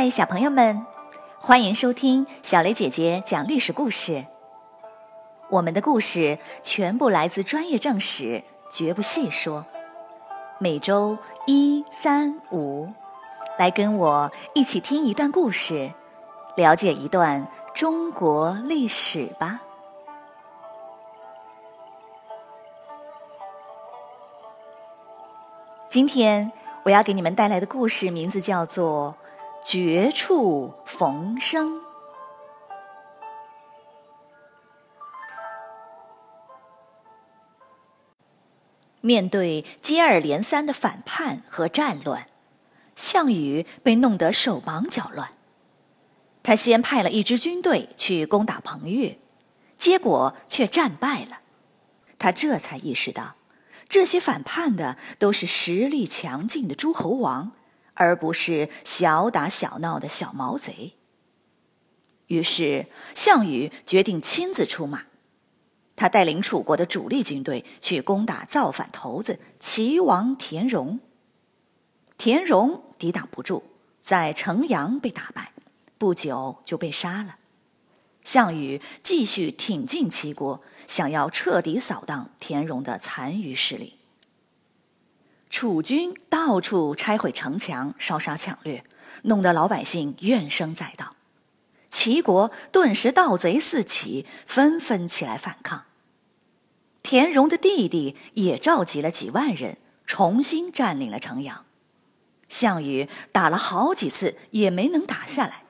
嗨，小朋友们，欢迎收听小雷姐姐讲历史故事。我们的故事全部来自专业正史，绝不细说。每周一、三、五，来跟我一起听一段故事，了解一段中国历史吧。今天我要给你们带来的故事名字叫做《绝处逢生》。面对接二连三的反叛和战乱，项羽被弄得手忙脚乱。他先派了一支军队去攻打彭越，结果却战败了。他这才意识到。这些反叛的都是实力强劲的诸侯王，而不是小打小闹的小毛贼。于是，项羽决定亲自出马。他带领楚国的主力军队去攻打造反头子齐王田荣。田荣抵挡不住，在城阳被打败，不久就被杀了。项羽继续挺进齐国。想要彻底扫荡田荣的残余势力，楚军到处拆毁城墙，烧杀抢掠，弄得老百姓怨声载道。齐国顿时盗贼四起，纷纷起来反抗。田荣的弟弟也召集了几万人，重新占领了城阳。项羽打了好几次，也没能打下来，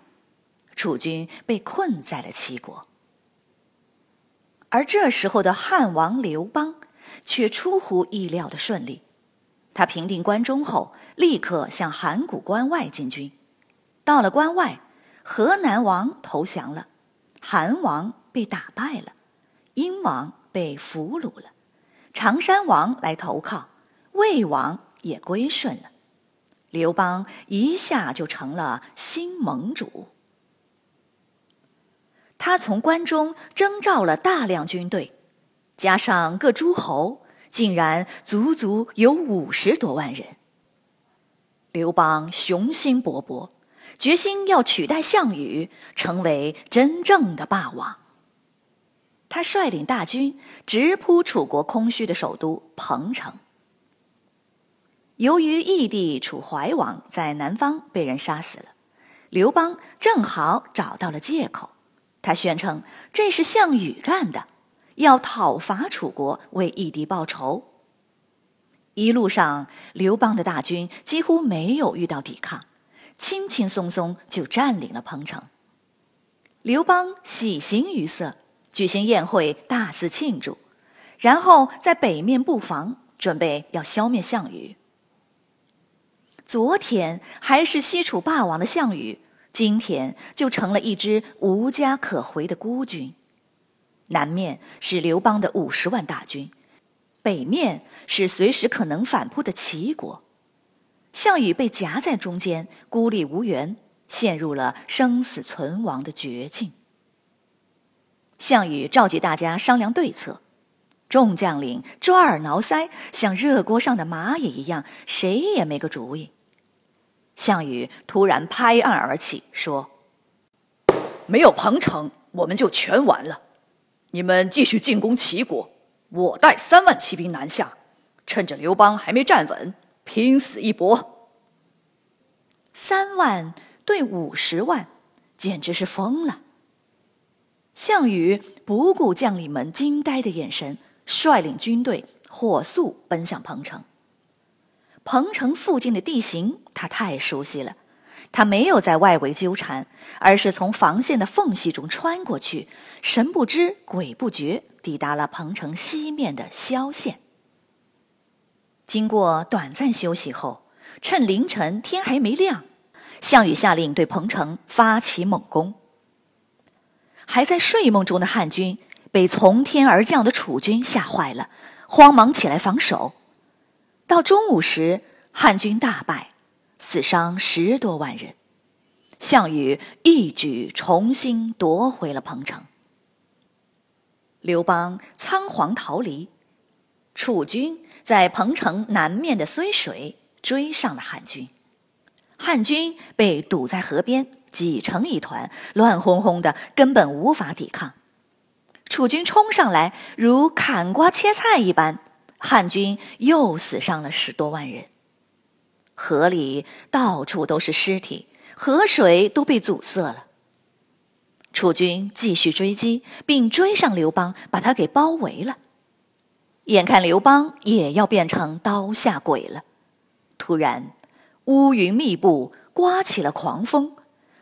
楚军被困在了齐国。而这时候的汉王刘邦却出乎意料的顺利，他平定关中后，立刻向函谷关外进军。到了关外，河南王投降了，韩王被打败了，殷王被俘虏了，常山王来投靠，魏王也归顺了。刘邦一下就成了新盟主。他从关中征召了大量军队，加上各诸侯，竟然足足有五十多万人。刘邦雄心勃勃，决心要取代项羽，成为真正的霸王。他率领大军直扑楚国空虚的首都彭城。由于义帝楚怀王在南方被人杀死了，刘邦正好找到了借口。他宣称这是项羽干的，要讨伐楚国，为义帝报仇。一路上，刘邦的大军几乎没有遇到抵抗，轻轻松松就占领了彭城。刘邦喜形于色，举行宴会，大肆庆祝，然后在北面布防，准备要消灭项羽。昨天还是西楚霸王的项羽。今天就成了一支无家可回的孤军，南面是刘邦的五十万大军，北面是随时可能反扑的齐国，项羽被夹在中间，孤立无援，陷入了生死存亡的绝境。项羽召集大家商量对策，众将领抓耳挠腮，像热锅上的蚂蚁一样，谁也没个主意。项羽突然拍案而起，说：“没有彭城，我们就全完了。你们继续进攻齐国，我带三万骑兵南下，趁着刘邦还没站稳，拼死一搏。”三万对五十万，简直是疯了。项羽不顾将领们惊呆的眼神，率领军队火速奔向彭城。彭城附近的地形，他太熟悉了。他没有在外围纠缠，而是从防线的缝隙中穿过去，神不知鬼不觉抵达了彭城西面的萧县。经过短暂休息后，趁凌晨天还没亮，项羽下令对彭城发起猛攻。还在睡梦中的汉军被从天而降的楚军吓坏了，慌忙起来防守。到中午时，汉军大败，死伤十多万人。项羽一举重新夺回了彭城。刘邦仓皇逃离，楚军在彭城南面的睢水追上了汉军。汉军被堵在河边，挤成一团，乱哄哄的，根本无法抵抗。楚军冲上来，如砍瓜切菜一般，汉军又死伤了十多万人。河里到处都是尸体，河水都被阻塞了。楚军继续追击，并追上刘邦，把他给包围了。眼看刘邦也要变成刀下鬼了，突然乌云密布，刮起了狂风，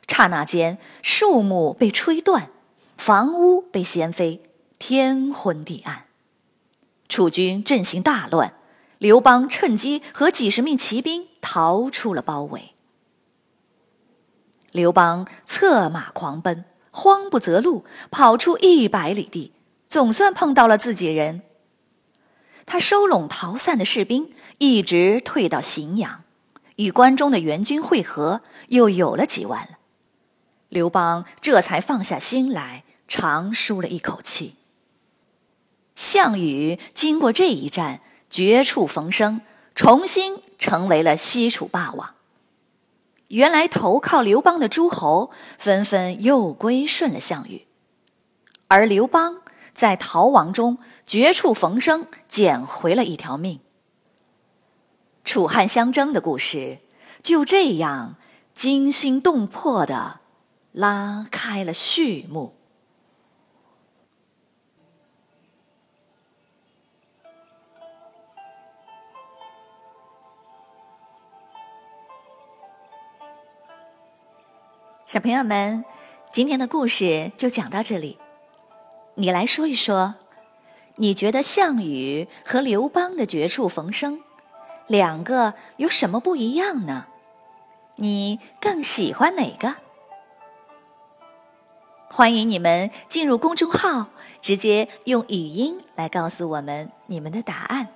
刹那间树木被吹断，房屋被掀飞，天昏地暗。楚军阵型大乱，刘邦趁机和几十名骑兵逃出了包围。刘邦策马狂奔。慌不择路，跑出一百里地，总算碰到了自己人。他收拢逃散的士兵，一直退到荥阳，与关中的援军会合，又有了几万了。刘邦这才放下心来，长舒了一口气。项羽经过这一战，绝处逢生，重新成为了西楚霸王。原来投靠刘邦的诸侯纷纷又归顺了项羽，而刘邦在逃亡中绝处逢生，捡回了一条命。楚汉相争的故事就这样惊心动魄的拉开了序幕。小朋友们，今天的故事就讲到这里。你来说一说，你觉得项羽和刘邦的绝处逢生，两个有什么不一样呢？你更喜欢哪个？欢迎你们进入公众号，直接用语音来告诉我们你们的答案。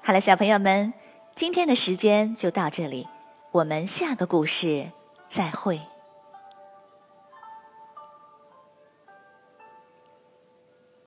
好了，小朋友们，今天的时间就到这里，我们下个故事。再会。